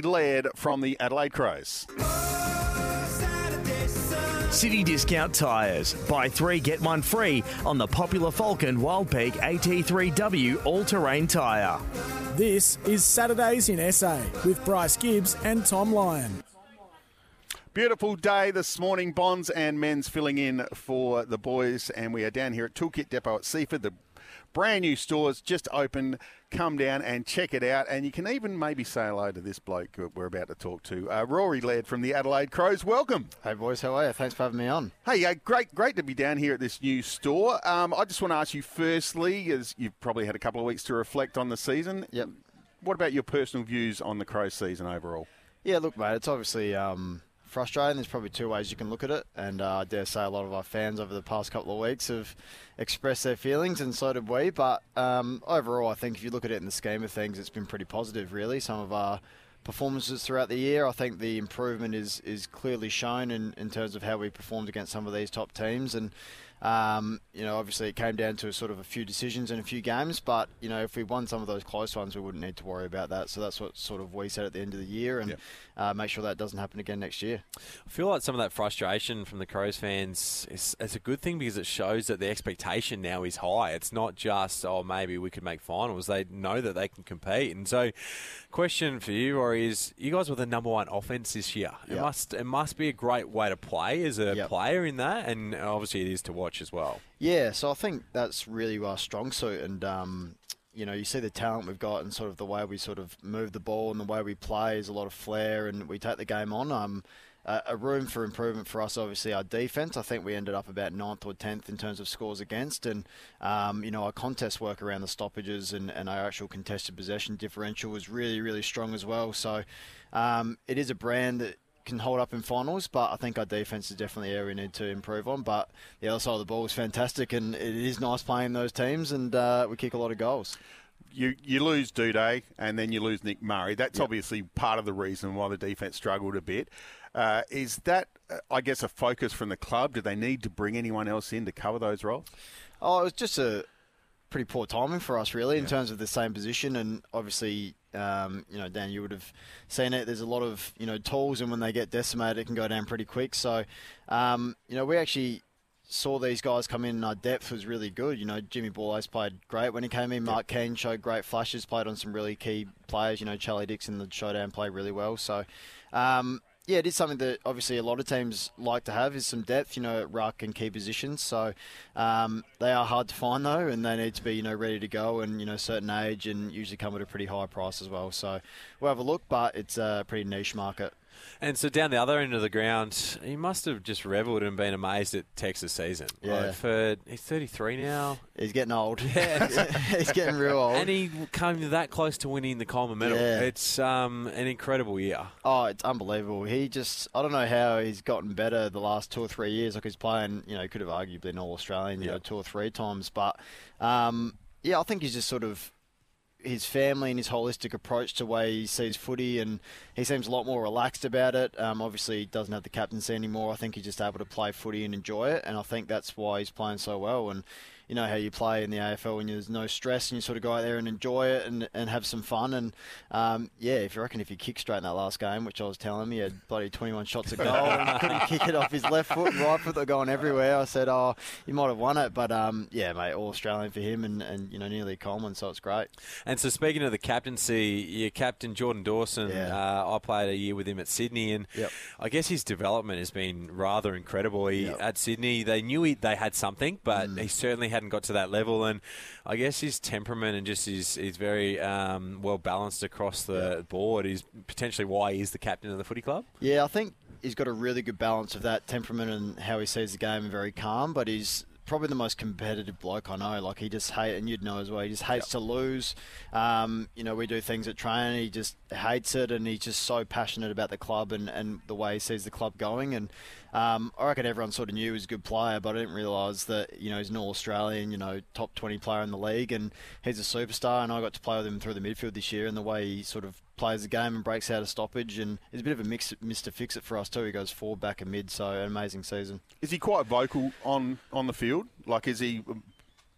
Led from the Adelaide Crows. City Discount Tyres. Buy three, get one free on the popular Falken Wild Peak AT3W all terrain tyre. This is Saturdays in SA with Bryce Gibbs and Tom Lyon. Beautiful day this morning. Bonz and Menz filling in for the boys, and we are down here at Toolkit Depot at Seaford. The brand new stores just opened. Come down and check it out, and you can even maybe say hello to this bloke we're about to talk to, uh, Rory Laird from the Adelaide Crows. Welcome. Hey boys, how are you? Thanks for having me on. Hey, uh, great, great to be down here at this new store. Um, I just want to ask you, firstly, as you've probably had a couple of weeks to reflect on the season. Yep. What about your personal views on the Crows season overall? Yeah, look, mate, it's obviously um, frustrating. There's probably two ways you can look at it, and uh, I dare say a lot of our fans over the past couple of weeks have expressed their feelings, and so did we. But um, overall, I think if you look at it in the scheme of things, it's been pretty positive, really. Some of our performances throughout the year, I think the improvement is is clearly shown in, in terms of how we performed against some of these top teams, and um, you know, obviously it came down to a sort of a few decisions and a few games, but you know, if we won some of those close ones, we wouldn't need to worry about that. So that's what sort of we said at the end of the year, and Yep. uh, make sure that doesn't happen again next year. I feel like some of that frustration from the Crows fans is, is a good thing because it shows that the expectation now is high. It's not just, oh, maybe we could make finals. They know that they can compete. And so, question for you, Rory, is you guys were the number one offense this year. It Yeah. must it must be a great way to play as a Yep. player in that, and obviously it is to watch as well. Yeah, so I think that's really our strong suit, and um, you know, you see the talent we've got, and sort of the way we sort of move the ball and the way we play is a lot of flair, and we take the game on. Um, a a room for improvement for us, obviously, our defense. I think we ended up about ninth or tenth in terms of scores against, and um, you know, our contest work around the stoppages and, and our actual contested possession differential was really, really strong as well. So, um, it is a brand that can hold up in finals, but I think our defense is definitely an area we need to improve on. But the other side of the ball is fantastic, and it is nice playing those teams, and uh, we kick a lot of goals. You you lose Doedee and then you lose Nick Murray. That's obviously part of the reason why the defence struggled a bit. Uh, is that, uh, I guess, a focus from the club? Do they need to bring anyone else in to cover those roles? Oh, it was just a pretty poor timing for us, really, in terms of the same position. And obviously, um, you know, Dan, you would have seen it. There's a lot of you know tools, and when they get decimated, it can go down pretty quick. So, um, you know, we actually saw these guys come in and our depth was really good. You know, Jimmy Borlase played great when he came in. Mark Keane showed great flashes, played on some really key players. You know, Charlie Dixon, the showdown, played really well. So, um, yeah, it is something that obviously a lot of teams like to have is some depth, you know, at ruck and key positions. So um, they are hard to find though, and they need to be, you know, ready to go and you know, certain age and usually come at a pretty high price as well. So we'll have a look, but it's a pretty niche market. And so down the other end of the ground, he must have just revelled and been amazed at Tex's season. Yeah. Like for he's 33 now. He's getting old. Yeah. he's getting real old. And he came that close to winning the Coleman medal. Yeah. It's um, an incredible year. Oh, it's unbelievable. He just, I don't know how he's gotten better the last two or three years. Like he's playing, you know, he could have arguably been All Australian, you know, two or three times. But um, yeah, I think he's just sort of his family and his holistic approach to way he sees footy, and he seems a lot more relaxed about it. Um, obviously, he doesn't have the captaincy anymore. I think he's just able to play footy and enjoy it, and I think that's why he's playing so well. And you know how you play in the AFL when there's no stress and you sort of go out there and enjoy it and, and have some fun. And um, yeah, if you reckon if you kick straight in that last game, which I was telling him, he had bloody 21 shots a goal and he couldn't kick it off his left foot and right foot. They're going everywhere. I said, oh, you might have won it, but um, yeah, mate, all Australian for him and, and you know nearly Coleman, so it's great. And so, speaking of the captaincy, your captain Jordan Dawson, Yeah. uh, I played a year with him at Sydney, and Yep. I guess his development has been rather incredible. He, Yep. At Sydney, they knew he, they had something, but Mm. he certainly hadn't got to that level. And I guess his temperament and just his he's very um, well balanced across the board is potentially why he's the captain of the footy club. Yeah, I think he's got a really good balance of that temperament and how he sees the game and very calm, but he's probably the most competitive bloke I know. Like he just hate, and you'd know as well. He just hates yep. to lose. Um, you know, we do things at training. He just hates it, and he's just so passionate about the club and, and the way he sees the club going. And um, I reckon everyone sort of knew he was a good player, but I didn't realise that you know he's an All Australian, you know, top twenty player in the league, and he's a superstar. And I got to play with him through the midfield this year, and the way he sort of plays the game and breaks out of stoppage, and he's a bit of a mix, Mr. Fix It for us too. He goes forward, back, and mid, so an amazing season. Is he quite vocal on on the field? Like, is he?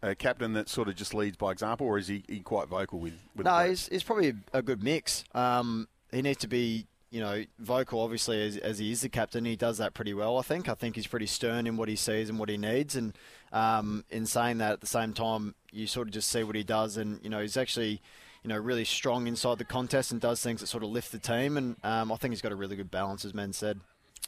A captain that sort of just leads by example, or is he, he quite vocal with? with no, he's, he's probably a good mix. Um, he needs to be you know, vocal obviously as, as, he is the captain, he does that pretty well. I think. I think he's pretty stern in what he sees and what he needs, and um, in saying that at the same time, you sort of just see what he does, and you know, he's actually. You know, really strong inside the contest and does things that sort of lift the team, and um, I think he's got a really good balance, as Menz said.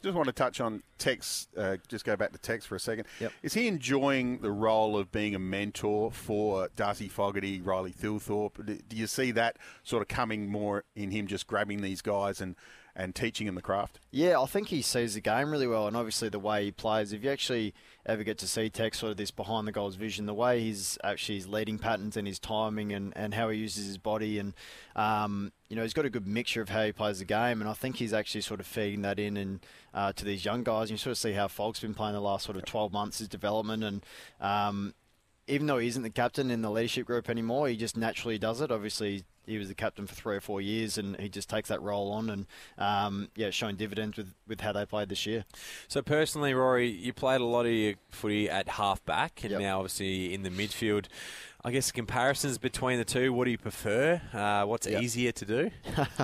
Just want to touch on Tex. Uh, just go back to Tex for a second. Yep. Is he enjoying the role of being a mentor for Darcy Fogarty, Riley Thilthorpe? Do you see that sort of coming more in him, just grabbing these guys and and teaching him the craft? Yeah, I think he sees the game really well, and obviously the way he plays. If you actually ever get to see Tex sort of this behind the goals vision, the way he's actually his leading patterns and his timing and, and how he uses his body, and um, you know he's got a good mixture of how he plays the game, and I think he's actually sort of feeding that in and uh, to these young guys. And you sort of see how Fog's been playing the last sort of 12 months, his development, and um, even though he isn't the captain in the leadership group anymore, he just naturally does it. Obviously, he was the captain for three or four years, and he just takes that role on, and um, yeah, showing dividends with, with how they played this year. So personally, Rory, you played a lot of your footy at half back, and yep. now obviously in the midfield. I guess comparisons between the two. What do you prefer? Uh, what's yep. easier to do?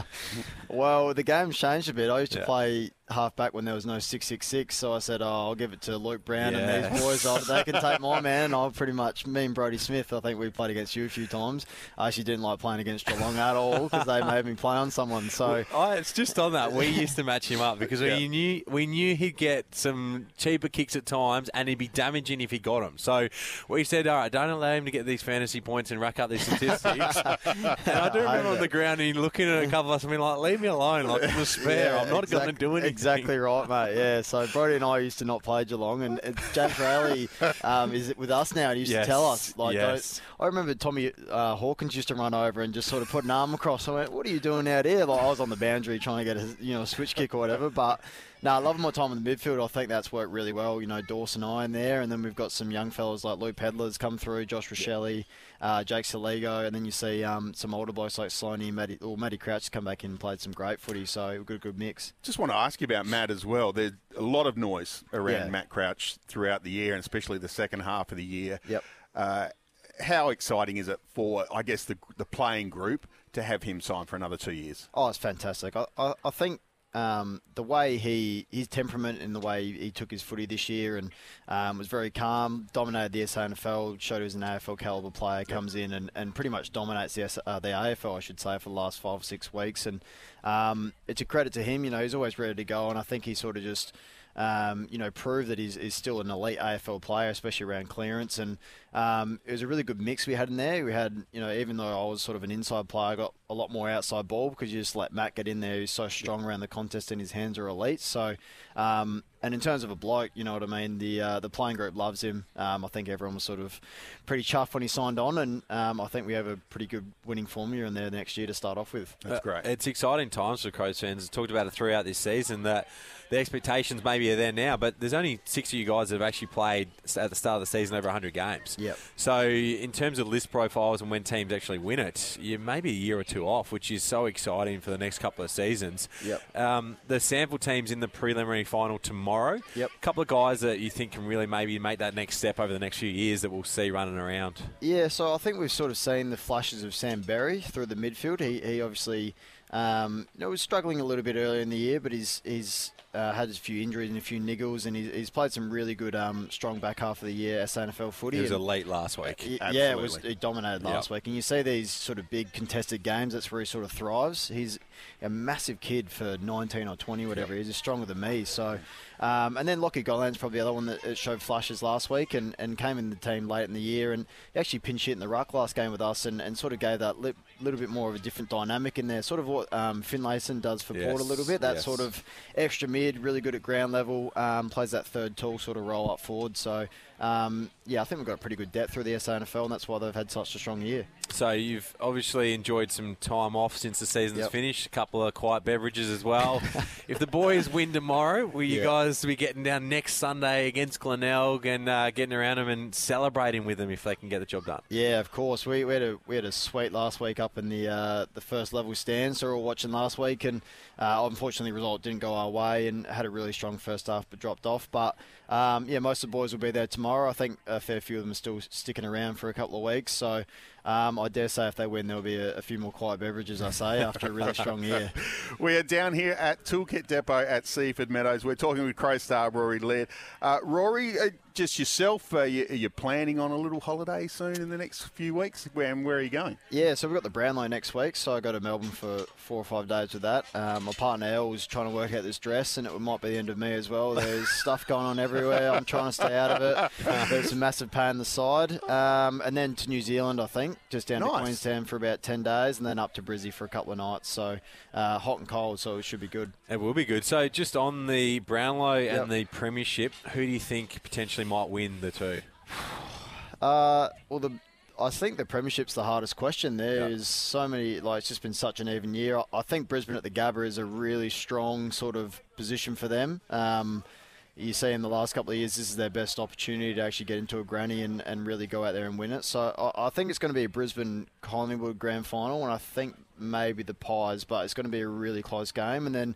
well, the game's changed a bit. I used to play halfback when there was no 666. So I said, oh, I'll give it to Luke Brown yes. and these boys. They can take my man. I'll pretty much, me and Brodie Smith, I think we played against you a few times. I actually didn't like playing against Geelong at all because they made me play on someone. So I, it's just on that. We used to match him up because yeah. we knew we knew he'd get some cheaper kicks at times and he'd be damaging if he got them. So we said, all right, don't allow him to get these fantasy points and rack up these statistics. and I do remember on the ground and looking at a couple of us and being like, leave me alone. Like, despair. Yeah, I'm not exactly, going to do anything. Exactly right, mate. Yeah, so Brodie and I used to not play Geelong, and, James Rahilly um, is with us now. And he used yes. to tell us, like, yes. I remember Tommy uh, Hawkins used to run over and just sort of put an arm across. I went, "What are you doing out here?" Like I was on the boundary trying to get a you know a switch kick or whatever, but. No, I love my time in the midfield. I think that's worked really well. You know, Dawson I in there, and then we've got some young fellas like Luke Pedlar's come through, Josh Rachele, uh, Jake Soligo, and then you see um, some older blokes like Sloaney and Matty, or Matty Crouch come back in and played some great footy. So we got a good, good mix. Just want to ask you about Matt as well. There's a lot of noise around yeah. Matt Crouch throughout the year, and especially the second half of the year. Yep. Uh, how exciting is it for, I guess, the the playing group to have him sign for another two years? Oh, it's fantastic. I, I, I think um, the way he his temperament and the way he took his footy this year and um, was very calm, dominated the SANFL, showed he was an AFL caliber player, yep. comes in and, and pretty much dominates the uh, the AFL, I should say, for the last five or six weeks. And um, it's a credit to him. You know, he's always ready to go, and I think he sort of just um, you know, proved that he's, he's still an elite AFL player, especially around clearance. And um, it was a really good mix we had in there. We had, you know, even though I was sort of an inside player, I got a lot more outside ball because you just let Matt get in there. He's so strong around the contest and his hands are elite. So, um, and in terms of a bloke, you know what I mean. The uh, the playing group loves him. Um, I think everyone was sort of pretty chuffed when he signed on, and um, I think we have a pretty good winning formula in there next year to start off with. That's great. Uh, it's exciting times for Crows fans. Talked about it throughout this season that the expectations maybe are there now, but there's only six of you guys that have actually played at the start of the season over 100 games. Yep. So in terms of list profiles and when teams actually win it, you may be a year or two off, which is so exciting for the next couple of seasons. Yep. Um, the sample teams in the preliminary final tomorrow. Yep. A couple of guys that you think can really maybe make that next step over the next few years that we'll see running around. Yeah, so I think we've sort of seen the flashes of Sam Berry through the midfield. He, he obviously um, you know, was struggling a little bit earlier in the year, but he's he's uh, had a few injuries and a few niggles, and he's, he's played some really good, um, strong back half of the year SANFL footy. He was a late last week. yeah, it was he dominated last yep. week, and you see these sort of big contested games. That's where he sort of thrives. He's a massive kid for 19 or 20, whatever. He's stronger than me. So, um, and then Lachie Gollant's probably the other one that showed flashes last week and, and came in the team late in the year and he actually pinch hit in the ruck last game with us and, and sort of gave that li- little bit more of a different dynamic in there. Sort of what um, Finlayson does for Yes, Port a little bit. That yes. sort of extra mid, really good at ground level, um, plays that third tool sort of roll up forward. So, um, yeah, I think we've got a pretty good depth through the SANFL and that's why they've had such a strong year. So you've obviously enjoyed some time off since the season's Yep. finished. A couple of quiet beverages as well. if the boys win tomorrow, will you Yeah. guys be getting down next Sunday against Glenelg and uh, getting around them and celebrating with them if they can get the job done? Yeah, of course. We, we had a we had a sweet last week up in the uh, the first level stands. so we were all watching last week, and uh, unfortunately, the result didn't go our way, and had a really strong first half, but dropped off. But um, yeah, most of the boys will be there tomorrow. I think a fair few of them are still sticking around for a couple of weeks, so. Um, I dare say if they win, there'll be a, a few more quiet beverages. I say after a really strong year. We are down here at Toolkit Depot at Seaford Meadows. We're talking with Crow Star Rory Laird. Uh, Rory, uh, just yourself, uh, you, are you planning on a little holiday soon in the next few weeks? Where, and where are you going? Yeah, so we've got the Brownlow next week, so I go to Melbourne for four or five days with that. Um, my partner Elle was trying to work out this dress, and it might be the end of me as well. There's stuff going on everywhere. I'm trying to stay out of it. There's a massive pain in the side, um, and then to New Zealand, I think, just down Nice. to Queenstown for about ten days, and then up to Brizzy for a couple of nights. So uh, hot and cold, so it should be good. It will be good. So just on the Brownlow Yep. and the Premiership, who do you think potentially might win the two? Uh, well, the I think the premiership's the hardest question. There is so many, like it's just been such an even year. I, I think Brisbane at the Gabba is a really strong sort of position for them. Um, you see in the last couple of years, this is their best opportunity to actually get into a granny and, and really go out there and win it. So I, I think it's going to be a Brisbane Collingwood grand final, and I think maybe the Pies, but it's going to be a really close game. And then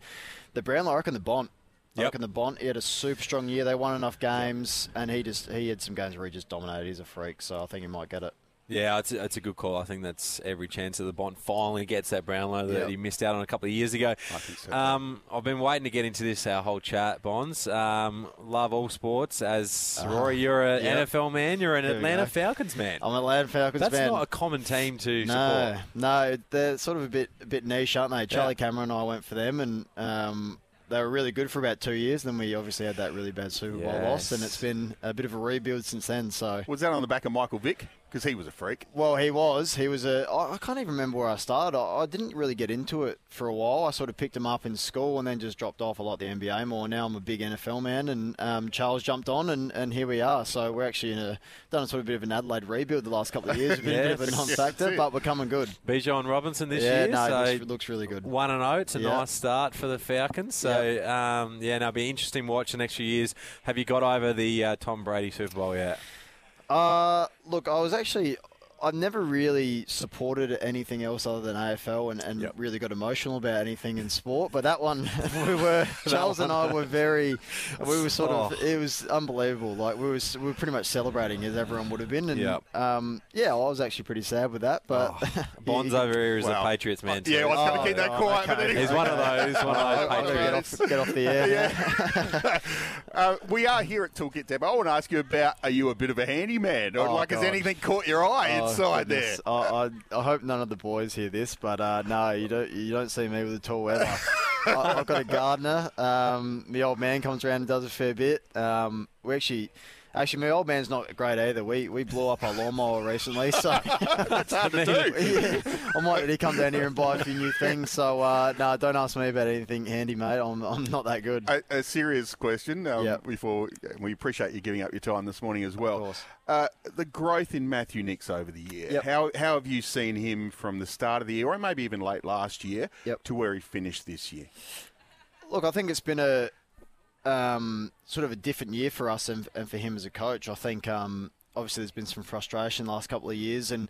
the Brownlow, I reckon the Bont. I Yep. reckon the Bont, he had a super strong year. They won enough games, and he just he had some games where he just dominated. He's a freak, so I think he might get it. Yeah, it's a, it's a good call. I think that's every chance that the Bont finally gets that Brownlow that Yeah. he missed out on a couple of years ago. I think so. Um, I've been waiting to get into this our whole chat, Bonz. Um, love all sports. As Rory, you're an yeah. NFL man. You're an There Atlanta. Falcons man. I'm a Atlanta Falcons That's fan. not a common team to no, support. no, they're sort of a bit a bit niche, aren't they? Charlie Cameron and I went for them, and um, they were really good for about two years. Then we obviously had that really bad Super Bowl loss, and it's been a bit of a rebuild since then. So. Was that on the back of Michael Vick? Because he was a freak. Well, he was. He was a. I I can't even remember where I started. I, I didn't really get into it for a while. I sort of picked him up in school and then just dropped off. I like the NBA more. Now I'm a big NFL man, and um, Charles jumped on, and, and here we are. So we're actually in a done a sort of bit of an Adelaide rebuild the last couple of years. We've been a bit of a Yes. non-factor, Yes. but we're coming good. Bijan Robinson this yeah, year. no, so it looks, really good. One and zero. It's a Yeah. nice start for the Falcons. So um, yeah, no, it'll be interesting to watch the next few years. Have you got over the uh, Tom Brady Super Bowl yet? Uh, look, I was actually. I've never really supported anything else other than AFL and, and Yep. really got emotional about anything in sport. But that one, we were Charles and I were very, we were sort of, Oh. it was unbelievable. Like we were, we were pretty much celebrating as everyone would have been. And Yep. um, yeah, I was actually pretty sad with that. But Bonz over here is Wow. a Patriots man. Yeah, too. I was going Oh, to keep that right, quiet, but okay. anyway. He's one of those. One of those I gotta get Patriots. off, get off the air. Yeah. uh, we are here at Toolkit Depot. I want to ask you about: Are you a bit of a handyman, or Oh, like has anything caught your eye Oh, inside goodness. I, I, I hope none of the boys hear this, but uh, no, you don't. You don't see me with a tool ever. I, I've got a gardener. Um, my old man comes around and does a fair bit. Um, we actually. Actually, my old man's not great either. We we blew up our lawnmower recently, so That's hard to do. yeah, I might really come down here and buy a few new things. So uh, no, don't ask me about anything handy, mate. I'm I'm not that good. A, a serious question um, Yep. before we appreciate you giving up your time this morning as well. course. Uh, the growth in Matthew Nicks over the year. Yep. How how have you seen him from the start of the year, or maybe even late last year, Yep. to where he finished this year? Look, I think it's been a um, sort of a different year for us and, and for him as a coach. I think um, obviously there's been some frustration the last couple of years, and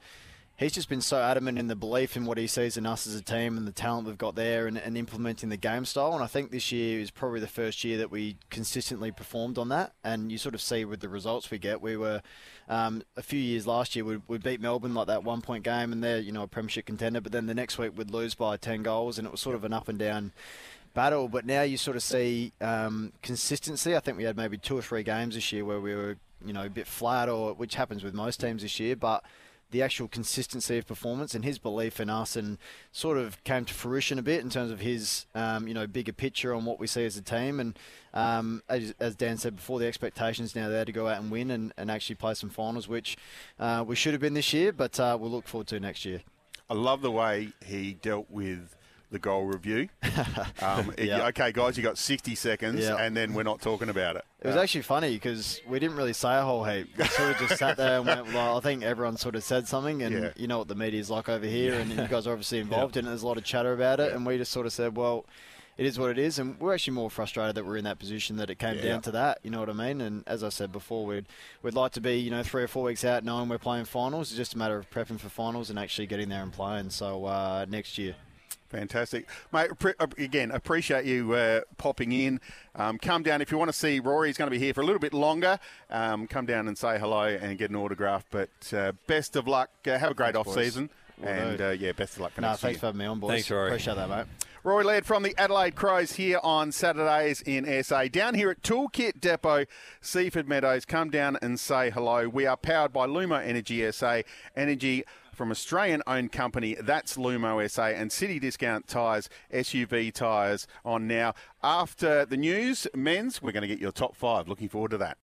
he's just been so adamant in the belief in what he sees in us as a team and the talent we've got there and, and implementing the game style. And I think this year is probably the first year that we consistently performed on that. And you sort of see with the results we get, we were um, a few years last year we, we beat Melbourne like that one point game, and they're you know a premiership contender. But then the next week we'd lose by ten goals, and it was sort of an up and down battle. But now you sort of see um, consistency. I think we had maybe two or three games this year where we were, you know, a bit flat, or which happens with most teams this year. But the actual consistency of performance and his belief in us, and sort of came to fruition a bit in terms of his, um, you know, bigger picture on what we see as a team. And um, as, as, Dan said before, the expectations now there to go out and win and, and actually play some finals, which uh, we should have been this year, but uh, we'll look forward to next year. I love the way he dealt with the goal review. Um, yeah. Okay, guys, you got 60 seconds, yeah. and then we're not talking about it. It was uh, actually funny because we didn't really say a whole heap. We sort of just sat there and went, well, I think everyone sort of said something, and yeah. you know what the media's like over here, and you guys are obviously involved in it. There's a lot of chatter about it, and we just sort of said, well, it is what it is, and we're actually more frustrated that we're in that position that it came yeah. down to that. You know what I mean? And as I said before, we'd we'd like to be you know three or four weeks out, knowing we're playing finals. It's just a matter of prepping for finals and actually getting there and playing. So uh, next year. Fantastic. Mate, again, appreciate you uh, popping in. Um, come down if you want to see Rory. He's going to be here for a little bit longer. Um, come down and say hello and get an autograph. But uh, best of luck. Uh, have a great off season. and uh, yeah, best of luck for no, next thanks year. for having me on, boys. Thanks, Rory. Appreciate that, mate. Rory Laird from the Adelaide Crows here on Saturdays in SA. Down here at Toolkit Depot, Seaford Meadows. Come down and say hello. We are powered by Lumo Energy SA. Energy from Australian owned company. That's Lumo SA and City Discount Tyres, SUV tyres on now. After the news, Menz, we're going to get your top five. Looking forward to that.